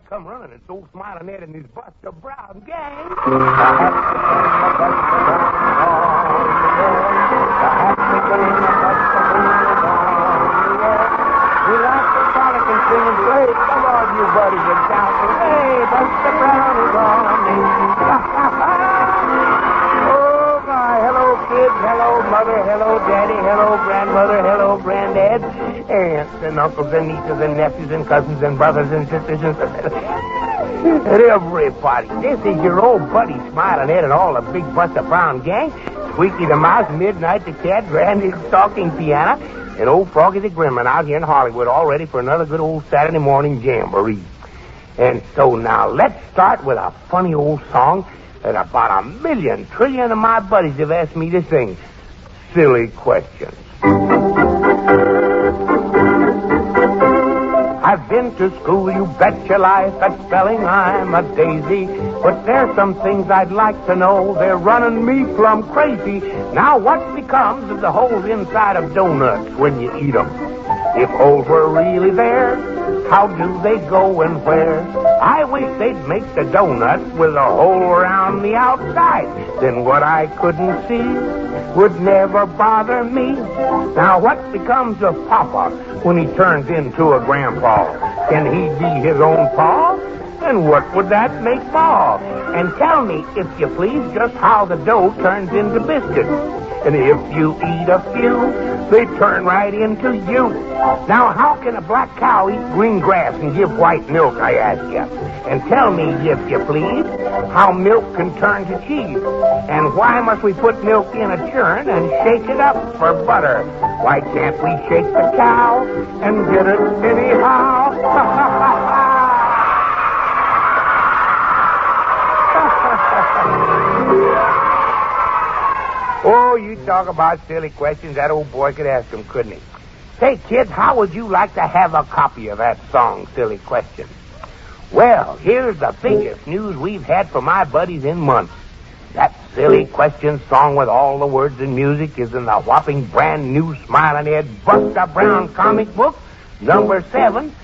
better come running. It's old Smiling Ed and his Buster Brown gang. The the. The the. We like to frolic and sing and play. Come on, you buddies, and shout. Hey, Buster Brown is on the Oh, my. Hello, kids. Hello, mother. Hello, daddy. Hello, grandmother. Hello, granddad. Aunts and uncles and nieces and nephews and cousins and brothers and sisters and everybody. This is your old buddy Smiling Ed and all the big Buster Brown gang. Squeaky the Mouse, Midnight the Cat, Granny the Talking Piano, and old Froggy the Gremlin out here in Hollywood all ready for another good old Saturday morning jamboree. And so now let's start with a funny old song that about a million trillion of my buddies have asked me to sing. Silly questions. To school, you bet your life, at spelling I'm a daisy. But there's some things I'd like to know. They're running me plumb crazy. Now what becomes of the holes inside of donuts when you eat 'em? If holes were really there, how do they go and where? I wish they'd make the donut with a hole around the outside. Then what I couldn't see would never bother me. Now what becomes of Papa when he turns into a grandpa? Can he be his own pa? And what would that make Ma? And tell me, if you please, just how the dough turns into biscuits. And if you eat a few, they turn right into you. Now, how can a black cow eat green grass and give white milk, I ask you? And tell me, if you please, how milk can turn to cheese. And why must we put milk in a churn and shake it up for butter? Why can't we shake the cow and get it anyhow? Oh, you talk about silly questions. That old boy could ask them, couldn't he? Say, kids, how would you like to have a copy of that song, Silly Question? Well, here's the biggest news we've had for my buddies in months. That Silly question song with all the words and music is in the whopping brand new Smiling Ed Buster Brown comic book, number seven,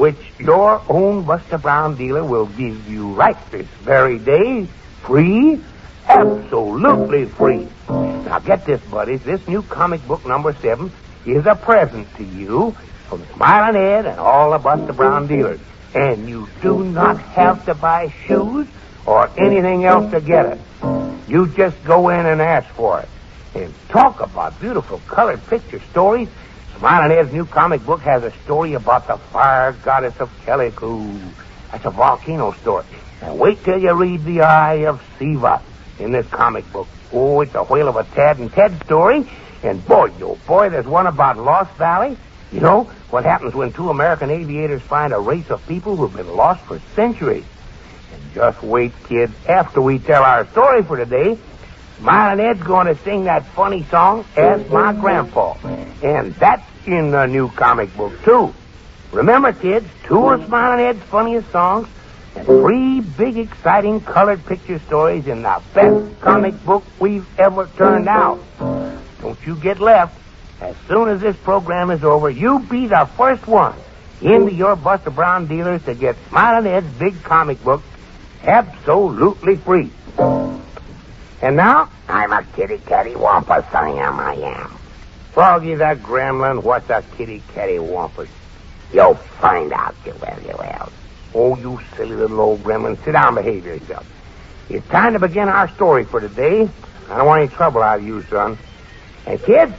which your own Buster Brown dealer will give you right this very day, free, absolutely free. Now get this, buddies. This new comic book number seven is a present to you from Smiling Ed and all the Buster Brown dealers. And you do not have to buy shoes or anything else to get it. You just go in and ask for it. And talk about beautiful colored picture stories. Smiling Ed's new comic book has a story about the fire goddess of Calico. That's a volcano story. And wait till you read The Eye of Siva in this comic book. Oh, it's a whale of a Tad and Ted story. And boy, oh boy, there's one about Lost Valley. You know, what happens when two American aviators find a race of people who've been lost for centuries. And just wait, kid, After we tell our story for today, Smiling Ed's going to sing that funny song, Ask My Grandpa. And that's in the new comic book, too. Remember, kids, two of Smiling Ed's funniest songs and three big, exciting colored picture stories in the best comic book we've ever turned out. Don't you get left. As soon as this program is over, you be the first one into your Buster Brown dealers to get Smiling Ed's big comic book absolutely free. And now, I'm a kitty catty wampus, I am, I am. Froggy the gremlin, what's a kitty catty wampus? You'll find out, you will, you will. Oh, you silly little old gremlin. Sit down behave yourself. It's time to begin our story for today. I don't want any trouble out of you, son. And kids,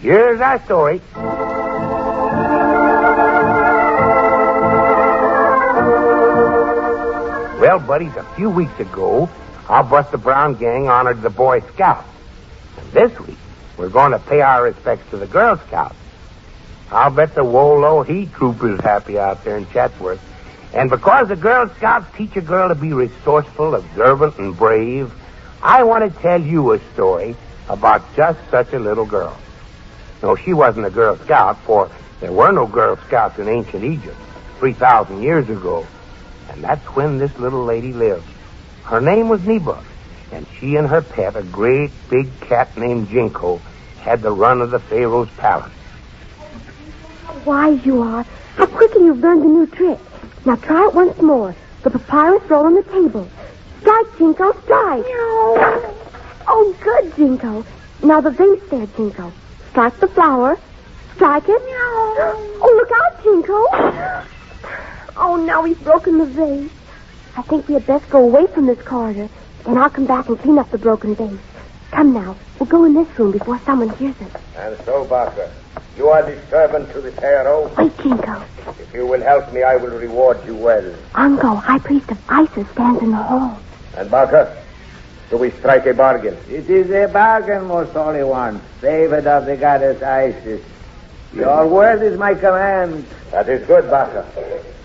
here's our story. Well, buddies, a few weeks ago, our Buster Brown gang honored the Boy Scouts. And this week, we're going to pay our respects to the Girl Scouts. I'll bet the Wolo Heat Troop is happy out there in Chatsworth. And because the Girl Scouts teach a girl to be resourceful, observant, and brave, I want to tell you a story about just such a little girl. No, she wasn't a Girl Scout, for there were no Girl Scouts in ancient Egypt 3,000 years ago. And that's when this little lady lived. Her name was Neba, and she and her pet, a great big cat named Jinko, had the run of the Pharaoh's palace. How wise you are. How quickly you've learned the new trick. Now try it once more. The papyrus roll on the table. Strike, Jinko, strike. Oh, good, Jinko. Now the vase there, Jinko. Strike the flower. Strike it. Oh, look out, Jinko. Oh, now he's broken the vase. I think we had best go away from this corridor. Then I'll come back and clean up the broken vase. Come now. We'll go in this room before someone hears us. And so, Barker, you are the servant to the Pharaoh. Wait, Jinko. If you will help me, I will reward you well. Anko, High Priest of Isis, stands in the hall. And Barker, do we strike a bargain? It is a bargain, most holy one, favored of the goddess Isis. Your word is my command. That is good, Barker.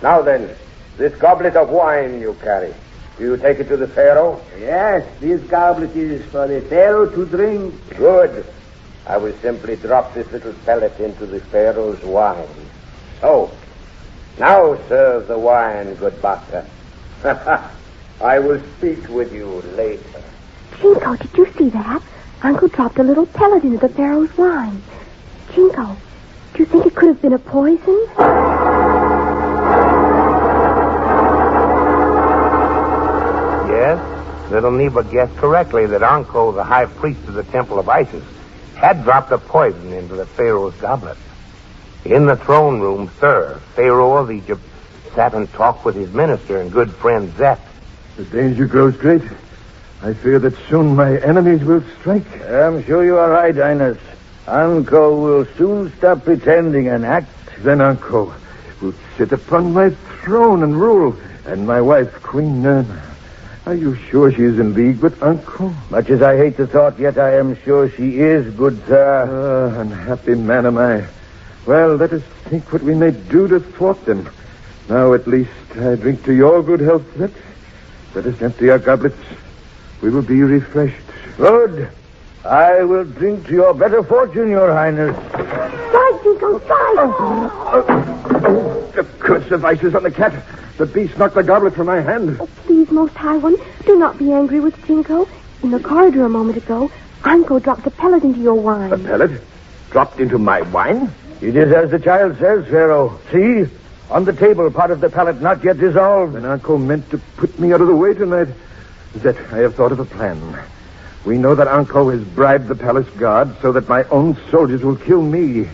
Now then, this goblet of wine you carry, do you take it to the Pharaoh? Yes, this goblet is for the Pharaoh to drink. Good. I will simply drop this little pellet into the Pharaoh's wine. So, now serve the wine, good Barker. I will speak with you later. Jinko, did you see that? Anko dropped a little pellet into the Pharaoh's wine. Jinko, do you think it could have been a poison? Little Neba guessed correctly that Anko, the high priest of the Temple of Isis, had dropped a poison into the Pharaoh's goblet. In the throne room, Thur, Pharaoh of Egypt, sat and talked with his minister and good friend Zet. The danger grows great. I fear that soon my enemies will strike. I'm sure you are right, Highness. Anko will soon stop pretending and act. Then Anko will sit upon my throne and rule, and my wife, Queen Nerna. Are you sure she is in league with Anko? Much as I hate the thought, yet I am sure she is, good sir. Ah, unhappy man am I. Well, let us think what we may do to thwart them. Now, at least, I drink to your good health, Zet. Let us empty our goblets. We will be refreshed. Good. I will drink to your better fortune, your highness. Strike, Jinko, strike! The curse of Isis on the cat. The beast knocked the goblet from my hand. Oh, please, most high one, do not be angry with Jinko. In the corridor a moment ago, Anko dropped a pellet into your wine. A pellet? Dropped into my wine? It is as the child says, Pharaoh. See? On the table, part of the pellet not yet dissolved. Then Anko meant to put me out of the way tonight. Zet, I have thought of a plan. We know that Anko has bribed the palace guard so that my own soldiers will kill me.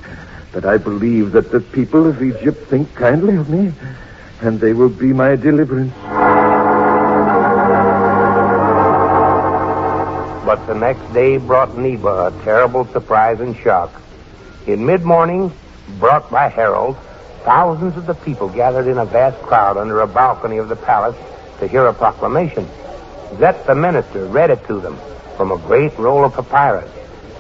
But I believe that the people of Egypt think kindly of me, and they will be my deliverance. But the next day brought Neba a terrible surprise and shock. In mid-morning, brought by herald, thousands of the people gathered in a vast crowd under a balcony of the palace to hear a proclamation. Zet the minister read it to them from a great roll of papyrus,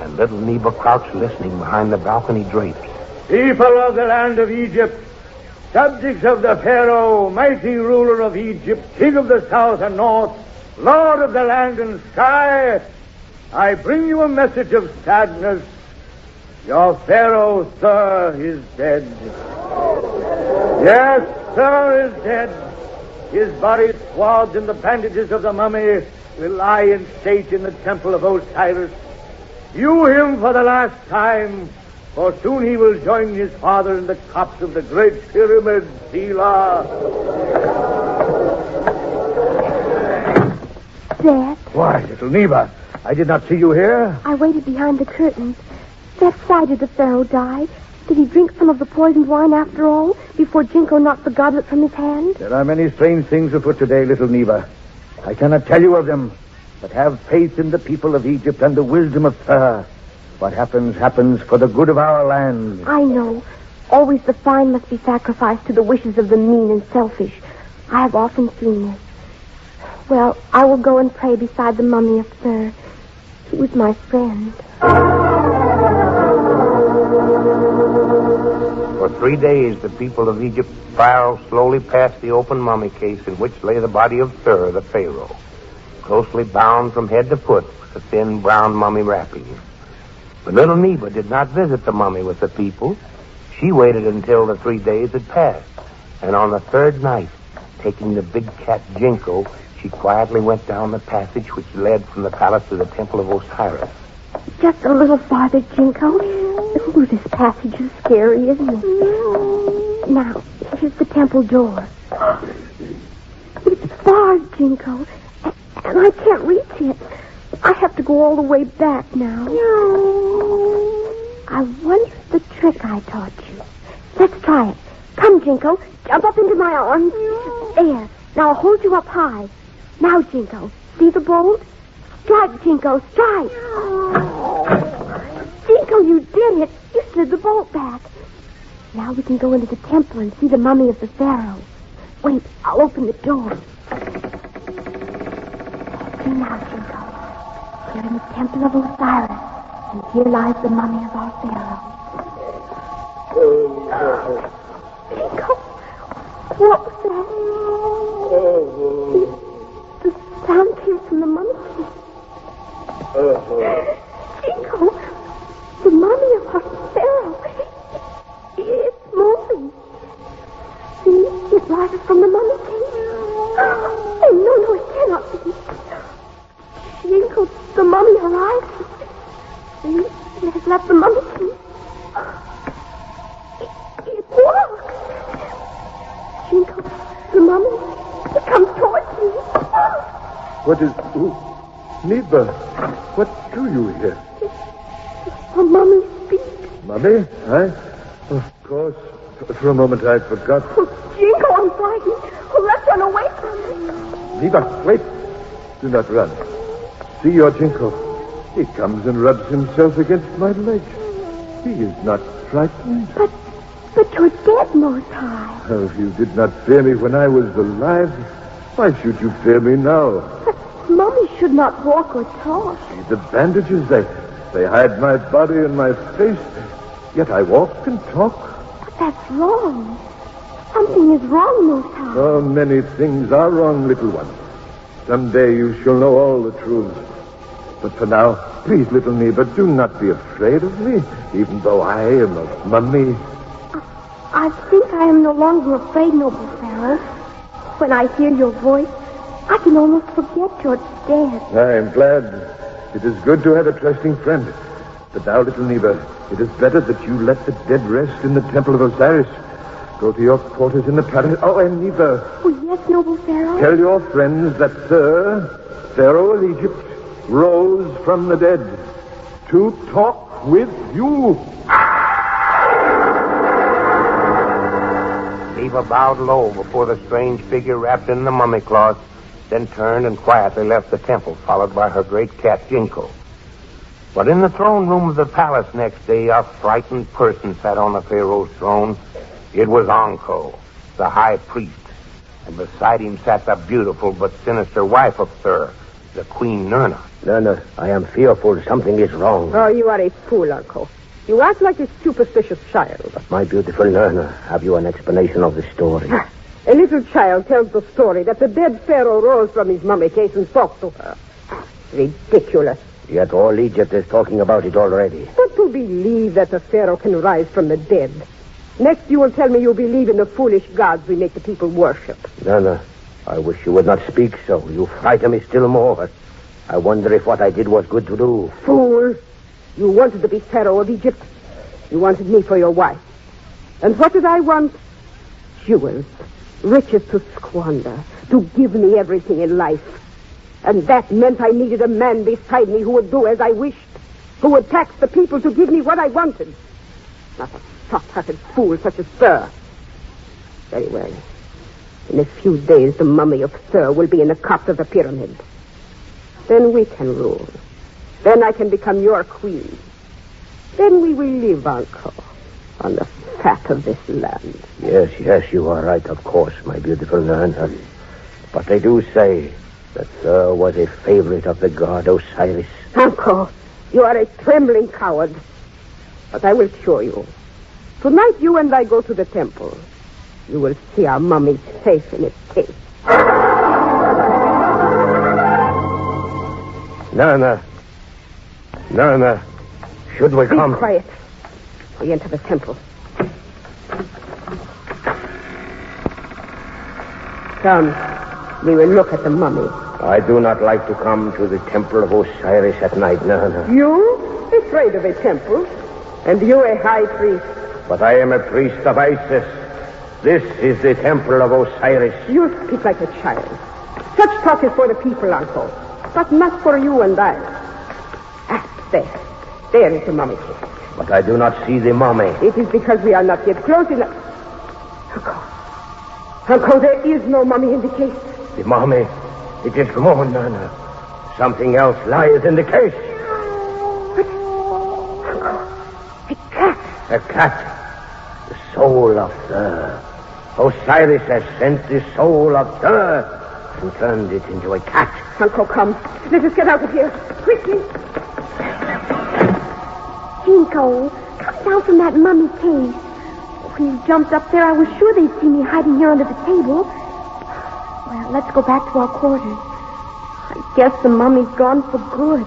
and little Neba crouched listening behind the balcony drapes. People of the land of Egypt, subjects of the Pharaoh, mighty ruler of Egypt, king of the south and north, lord of the land and sky, I bring you a message of sadness. Your Pharaoh, Thur, is dead. Yes, Thur, is dead. His body swathed in the bandages of the mummy will lie in state in the temple of Osiris. View him for the last time, for soon he will join his father in the tops of the great pyramid, Selah. Zet, Why, little Neva, I did not see you here. I waited behind the curtains. Zet, why did the Pharaoh die? Did he drink some of the poisoned wine after all, before Jinko knocked the goblet from his hand? There are many strange things afoot today, little Neva. I cannot tell you of them, but have faith in the people of Egypt and the wisdom of Pharaoh. What happens, happens for the good of our land. I know. Always the fine must be sacrificed to the wishes of the mean and selfish. I have often seen this. Well, I will go and pray beside the mummy of Thur. He was my friend. For three days, the people of Egypt filed slowly past the open mummy case in which lay the body of Thur, the Pharaoh, closely bound from head to foot with a thin brown mummy wrapping. But little Neba did not visit the mummy with the people. She waited until the three days had passed, and on the third night, taking the big cat Jinko, she quietly went down the passage which led from the palace to the temple of Osiris. Just a little farther, Jinko. Ooh, this passage is scary, isn't it? Now, here's the temple door. It's far, Jinko, and I can't reach it. I have to go all the way back now. I wonder the trick I taught you. Let's try it. Come, Jinko. Jump up into my arms. There. Now I'll hold you up high. Now, Jinko. See the bolt? Strike, Jinko. Strike. Jinko, you did it. You slid the bolt back. Now we can go into the temple and see the mummy of the pharaoh. Wait, I'll open the door. See now, Jinko. We're in the temple of Osiris, and here lies the mummy of our pharaoh. Jinko, what was that? The, the sound came from the mummy. Uh-huh. The mummy of our pharaoh. It's moving. See, it rises from the mummy cave. Oh, no, no, it cannot be. Jinko, the mummy arrives. See, it has left the mummy cave. It, it walks. Jinko, the mummy, it comes towards me. What is... Neva, what do you here? Mummy I? Of course. For- a moment I forgot. Oh, Jinko, I'm frightened. Oh, let's run away from it. Neva, wait. Do not run. See your Jinko. He comes and rubs himself against my leg. He is not frightened. But, but you're dead, High. Oh, if you did not fear me when I was alive, why should you fear me now? But Mummy should not walk or talk. See the bandages, they, they hide my body and my face. Yet I walk and talk. But that's wrong. Something is wrong, High. So many things are wrong, little one. Someday you shall know all the truth. But for now, please, little Neva, do not be afraid of me, even though I am a mummy. I think I am no longer afraid, noble Pharaoh. When I hear your voice, I can almost forget you're dead. I am glad. It is good to have a trusting friend. But now, little Neva, it is better that you let the dead rest in the temple of Osiris. Go to your quarters in the palace. Oh, and Neva, Oh, yes, noble Pharaoh. tell your friends that Thur, Pharaoh of Egypt, rose from the dead to talk with you. Neva bowed low before the strange figure wrapped in the mummy cloth, then turned and quietly left the temple, followed by her great cat, Jinko. But in the throne room of the palace next day, a frightened person sat on the Pharaoh's throne. It was Anko, the high priest, and beside him sat the beautiful but sinister wife of Thur, the Queen Nerna. Nerna, I am fearful something is wrong. Oh, you are a fool, Anko. You act like a superstitious child. My beautiful Nerna, have you an explanation of the story? A little child tells the story that the dead pharaoh rose from his mummy case and spoke to her. Ridiculous. Yet all Egypt is talking about it already. But to believe that the pharaoh can rise from the dead. Next, you will tell me you believe in the foolish gods we make the people worship. Nana, I wish you would not speak so. You frighten me still more. I wonder if what I did was good to do. Fool! You wanted to be pharaoh of Egypt. You wanted me for your wife. And what did I want? Jewels. Riches to squander. To give me everything in life. And that meant I needed a man beside me who would do as I wished. Who would tax the people to give me what I wanted. Not a soft-hearted fool such as Thur. Very well. In a few days, the mummy of Thur will be in the cup of the pyramid. Then we can rule. Then I can become your queen. Then we will live, Anko, on the fat of this land. Yes, yes, you are right, of course, my beautiful Nana. But they do say that Thur was a favorite of the god Osiris. Anko, you are a trembling coward. But I will cure you. Tonight you and I go to the temple. You will see our mummy safe in its case. Nana. Nana. Should we Be come? quiet. We enter the temple. Come. We will look at the mummy. I do not like to come to the temple of Osiris at night, Nana. You afraid of a temple? And you a high priest? But I am a priest of Isis. This is the temple of Osiris. You speak like a child. Such talk is for the people, Anko, but not for you and I. Ah, there. There is the mummy. But I do not see the mummy. It is because we are not yet close enough. Anko. Anko, there is no mummy in the case. The mummy. It is gone, Nana. Something else lies in the case. A cat. A cat. The soul of Thur. Osiris has sent the soul of Thur and turned it into a cat. Uncle, come. Let us get out of here. Quickly. Jinko, come down from that mummy cave. When you jumped up there, I was sure they'd see me hiding here under the table. Well, let's go back to our quarters. I guess the mummy's gone for good.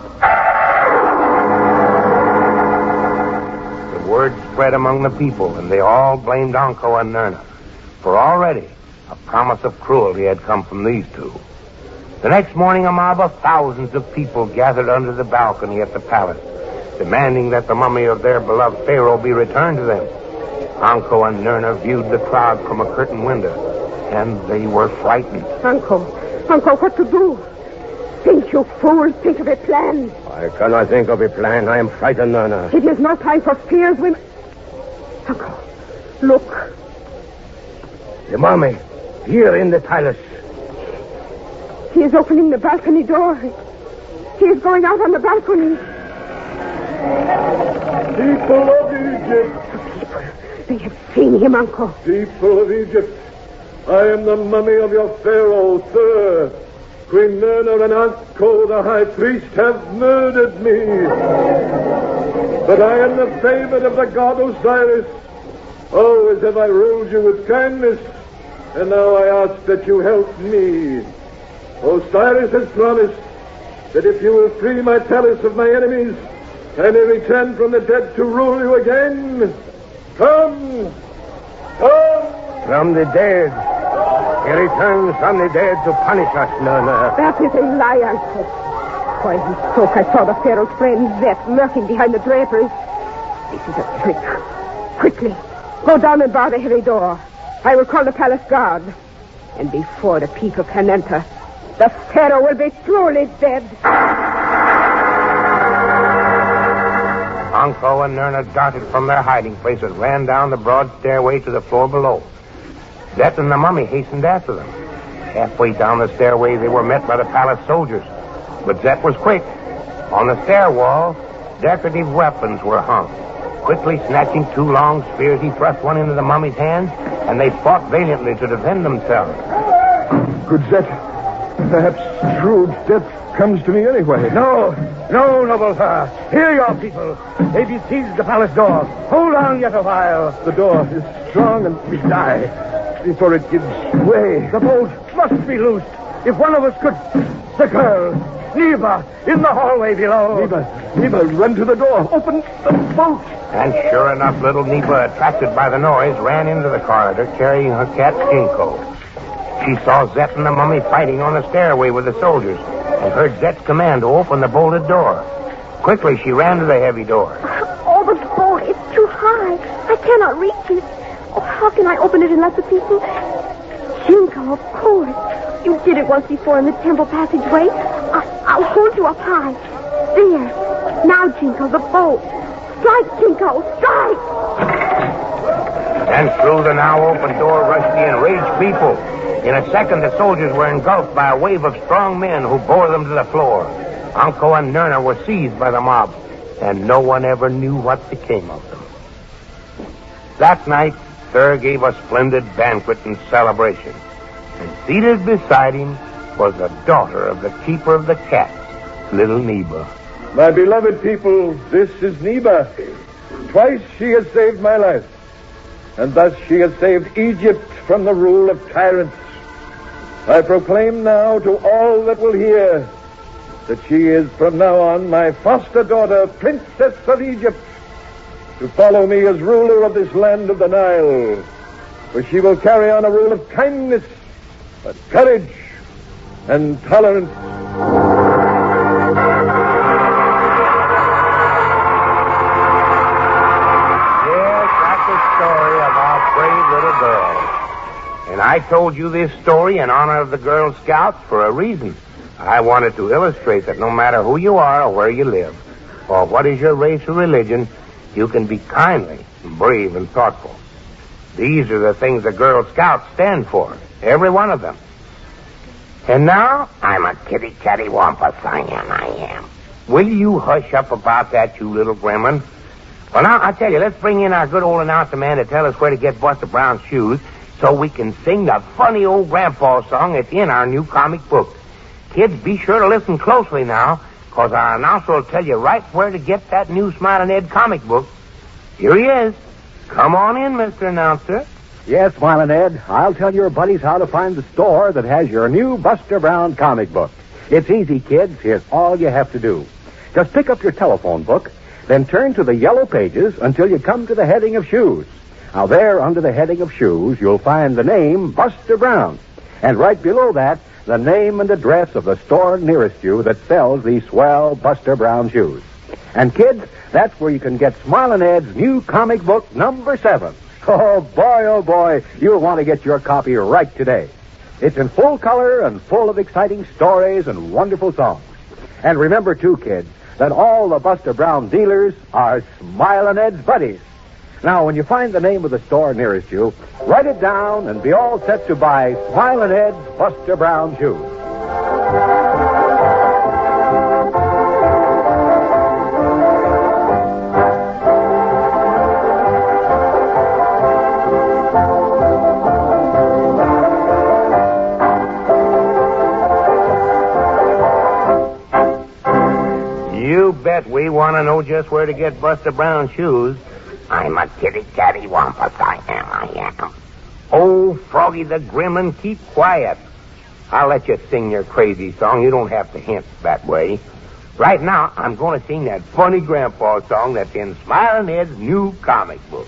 The word spread among the people, and they all blamed Anko and Nerna. For already a promise of cruelty had come from these two. The next morning, a mob of thousands of people gathered under the balcony at the palace, demanding that the mummy of their beloved Pharaoh be returned to them. Anko and Nerna viewed the crowd from a curtain window, and they were frightened. Anko. Anko, what to do? Think, you fool. Think of a plan. I cannot think of a plan. I am frightened, Nana. It is no time for fears, women. Anko, look. The mummy. Here in the palace. He is opening the balcony door. He is going out on the balcony. People of Egypt, People. They have seen him, Anko. people of Egypt, I am the mummy of your Pharaoh, Thur. Queen Nerna and Anko, the high priest, have murdered me. But I am the favorite of the god Osiris. As if I ruled you with kindness, and now I ask that you help me. Osiris has promised that if you will free my palace of my enemies, I may return from the dead to rule you again. Come! Come! From the dead. He returns from the dead to punish us, Nana. That is a lie, Anko. While he spoke, I saw the Pharaoh's friend Zet lurking behind the draperies. This is a trick. Quickly, go down and bar the heavy door. I will call the palace guard. And before the people can enter, the Pharaoh will be truly dead. Anko and Nerna darted from their hiding place and ran down the broad stairway to the floor below. Zet and the mummy hastened after them. Halfway down the stairway, they were met by the palace soldiers. But Zet was quick. On the stair wall, decorative weapons were hung. Quickly snatching two long spears, he thrust one into the mummy's hand, and they fought valiantly to defend themselves. Good Zet. Perhaps shrewd death comes to me anyway. No, no, noble sir. Hear your people. They besiege the palace door. Hold on yet a while. The door is strong and we die before it gives way. The bolt must be loosed. If one of us could... The girl, Neva, in the hallway below. Neva, Neva, run to the door. Open the bolt. And sure enough, little Neva, attracted by the noise, ran into the corridor carrying her cat Jinko. She saw Zet and the mummy fighting on the stairway with the soldiers and heard Zet's command to open the bolted door. Quickly, she ran to the heavy door. Oh, the bolt is too high. I cannot reach it. How can I open it and let the people... Jinko, of course. You did it once before in the temple passageway. I- I'll hold you up high. There. Now, Jinko, the bolt. Strike, Jinko, strike! And through the now open door rushed the enraged people. In a second, the soldiers were engulfed by a wave of strong men who bore them to the floor. Anko and Nerna were seized by the mob, and no one ever knew what became of them. That night, Thur gave a splendid banquet and celebration. And seated beside him was the daughter of the keeper of the cats, little Neba. My beloved people, this is Neba. Twice she has saved my life. And thus she has saved Egypt from the rule of tyrants. I proclaim now to all that will hear that she is from now on my foster daughter, Princess of Egypt, to follow me as ruler of this land of the Nile, where she will carry on a rule of kindness, but courage and tolerance. Yes, that's the story of our brave little girl. And I told you this story in honor of the Girl Scouts for a reason. I wanted to illustrate that no matter who you are or where you live, or what is your race or religion, you can be kindly, brave, and thoughtful. These are the things the Girl Scouts stand for, every one of them. And now, I'm a kitty catty wampus, I am, I am. Will you hush up about that, you little gremlin? Well, now, I tell you, let's bring in our good old announcer man to tell us where to get Buster Brown's shoes so we can sing the funny old grandpa song that's in our new comic book. Kids, be sure to listen closely now, because our announcer will tell you right where to get that new Smiling Ed comic book. Here he is. Come on in, Mr. Announcer. Yes, Smiling Ed, I'll tell your buddies how to find the store that has your new Buster Brown comic book. It's easy, kids. Here's all you have to do. Just pick up your telephone book, then turn to the yellow pages until you come to the heading of shoes. Now, there, under the heading of shoes, you'll find the name Buster Brown. And right below that, the name and address of the store nearest you that sells these swell Buster Brown shoes. And kids, that's where you can get Smilin' Ed's new comic book, number seven. Oh, boy, oh, boy, you'll want to get your copy right today. It's in full color and full of exciting stories and wonderful songs. And remember, too, kids, that all the Buster Brown dealers are Smilin' Ed's buddies. Now, when you find the name of the store nearest you, write it down and be all set to buy Smilin' Ed's Buster Brown shoes. You bet we want to know just where to get Buster Brown shoes. I'm a kitty catty wampus, I am, I am. Oh, Froggy the Gremlin, keep quiet. I'll let you sing your crazy song. You don't have to hint that way. Right now, I'm going to sing that funny grandpa song that's in Smiling Ed's new comic book.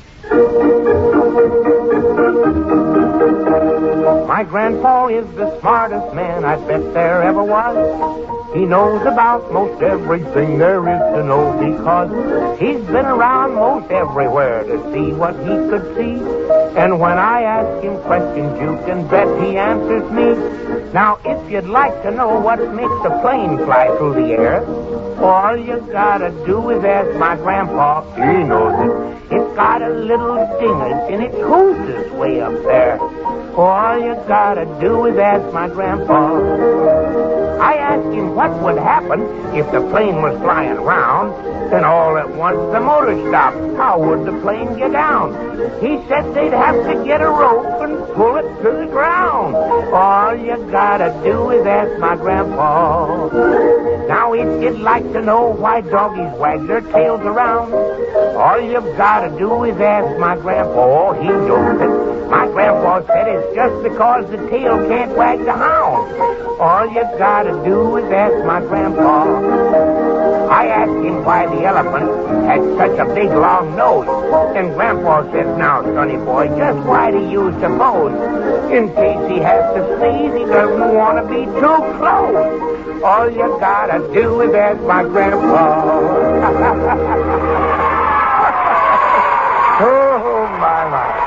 My grandpa is the smartest man I bet there ever was. He knows about most everything there is to know because he's been around most everywhere to see what he could see. And when I ask him questions, you can bet he answers me. Now, if you'd like to know what makes a plane fly through the air, all you gotta do is ask my grandpa. He knows it. It's got a little dingus in its hoses way up there. All you gotta do is ask my grandpa. I asked him what would happen if the plane was flying round, then all at once the motor stopped. How would the plane get down? He said they'd have to get a rope and pull it to the ground. All you gotta do is ask my grandpa. Now, if you'd like to know why doggies wag their tails around, all you've gotta do is ask my grandpa. He knows it. My grandpa said it's just because the tail can't wag the hound. All you gotta do is ask my grandpa. I asked him why the elephant had such a big long nose. And Grandpa says, now, sonny boy, just why do you suppose? In case he has to sneeze, he doesn't want to be too close. All you gotta do is ask my grandpa. oh, my, my.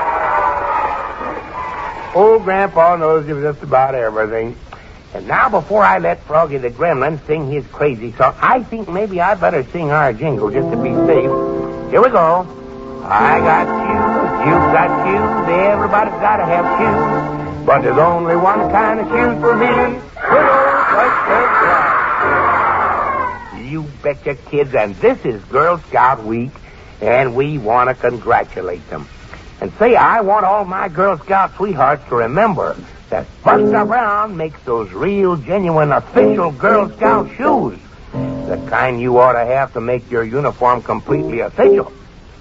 Old Grandpa knows just about everything. And now, before I let Froggy the Gremlin sing his crazy song, I think maybe I better sing our jingle just to be safe. Here we go. I got shoes, you've got shoes, everybody's got to have shoes. But there's only one kind of shoes for me. You betcha, kids, and this is Girl Scout Week, and we want to congratulate them. And say, I want all my Girl Scout sweethearts to remember that Buster Brown makes those real, genuine, official Girl Scout shoes. The kind you ought to have to make your uniform completely official.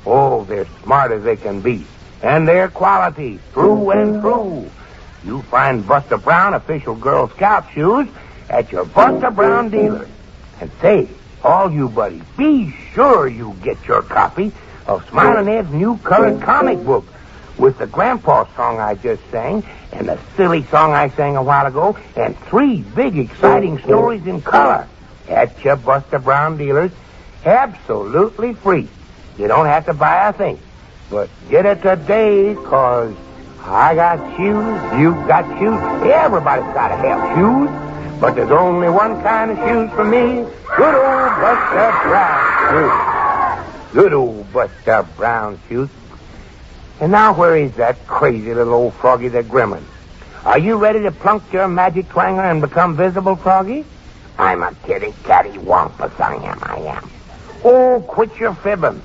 Oh, they're smart as they can be. And they're quality, through and through. You find Buster Brown official Girl Scout shoes at your Buster Brown dealer. And say, all you buddies, be sure you get your copy of Smiling Ed's new colored comic book with the grandpa song I just sang and the silly song I sang a while ago and three big exciting stories in color at your Buster Brown dealers absolutely free. You don't have to buy a thing. But get it today, cause I got shoes, you got shoes, everybody's got to have shoes. But there's only one kind of shoes for me. Good old Buster Brown shoes. Good old Buster Brown shoes. And now where is that crazy little old Froggy the Gremlin? Are you ready to plunk your magic twanger and become visible, Froggy? I'm a kitty catty wampus, I am, I am. Oh, quit your fibbing.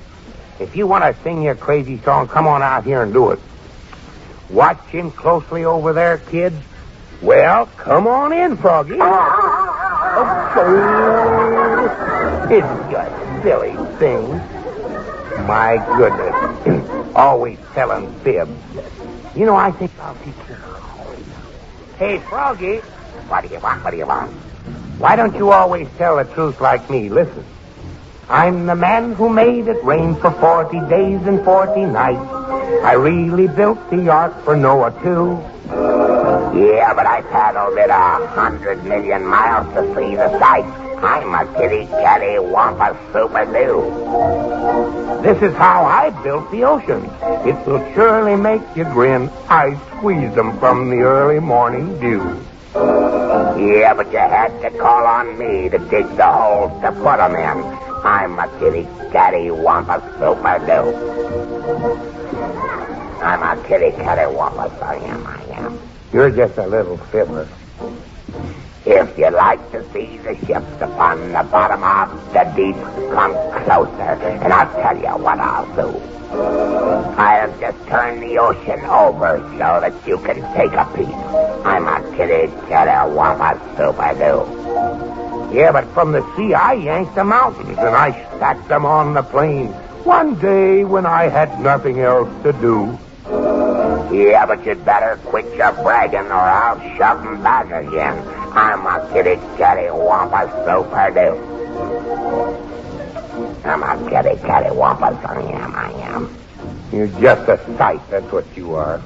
If you want to sing your crazy song, come on out here and do it. Watch him closely over there, kids. Well, come on in, Froggy. Oh, it's just silly things. My goodness. Always telling fibs. You know, I think I'll teach you. Hey, Froggy. What do you want? What do you want? Why don't you always tell the truth like me? Listen. I'm the man who made it rain for 40 days and 40 nights. I really built the ark for Noah, too. Yeah, but I paddled it a hundred million miles to see the sights. I'm a kitty catty wampa super doo. This is how I built the oceans. It will surely make you grin. I squeezed them from the early morning dew. Yeah, but you had to call on me to dig the holes to put 'em in. I'm a kitty catty wampa super doo. I'm a kitty catty wampa, I am, I am. You're just a little fibber. If you like to see the ships upon the bottom of the deep, come closer, and I'll tell you what I'll do. I'll just turn the ocean over so that you can take a peek. I'm a kitty catty wampa super doo. Yeah, but from the sea I yanked the mountains and I stacked them on the plain. One day when I had nothing else to do. Yeah, but you'd better quit your bragging or I'll shove 'em back again. I'm a kitty catty wampa super doo. I'm a kitty catty wampa, I am, I am. You're just a sight, that's what you are.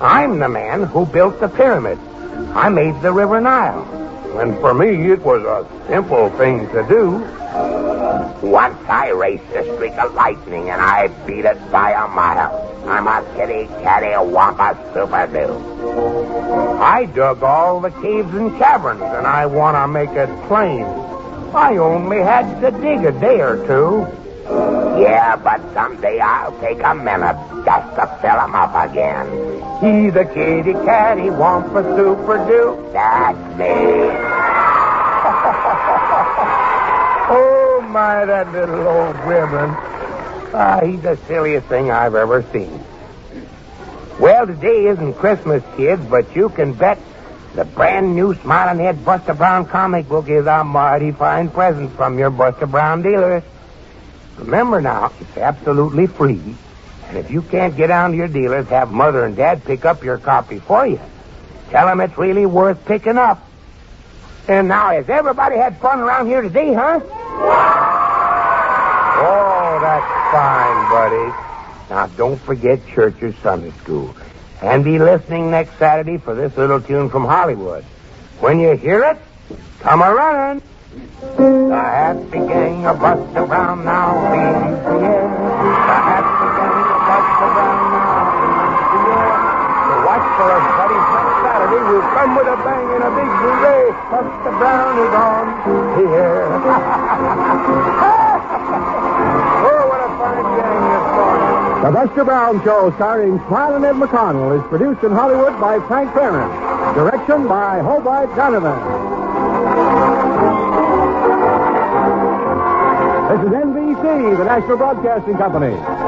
I'm the man who built the pyramid. I made the River Nile. And for me, it was a simple thing to do. Once I raced a streak of lightning and I beat it by a mile. I'm a kitty catty wampa super doo. I dug all the caves and caverns and I want to make it plain. I only had to dig a day or two. Yeah, but someday I'll take a minute just to fill 'em up again. He's a kitty catty wampa super doo. That's me. oh, my, that little old gremlin. Ah, he's the silliest thing I've ever seen. Well, today isn't Christmas, kids, but you can bet the brand new Smiling Ed Buster Brown comic book is a mighty fine present from your Buster Brown dealer. Remember now, it's absolutely free. And if you can't get down to your dealers, have Mother and Dad pick up your copy for you. Tell them it's really worth picking up. And now, has everybody had fun around here today, huh? Oh, that's fine, buddy. Now, don't forget church or Sunday school. And be listening next Saturday for this little tune from Hollywood. When you hear it, come a running. The happy gang of Buster Brown now leaves the air. The happy gang of Buster Brown now leaves the air. So watch for us, buddies, next Saturday. We'll come with a bang and a big hooray. Buster Brown is on the air. oh, what this morning. The Buster Brown Show, starring Smiling Ed McConnell, is produced in Hollywood by Frank Ferrin. Direction by Hobart Donavan. The National Broadcasting Company.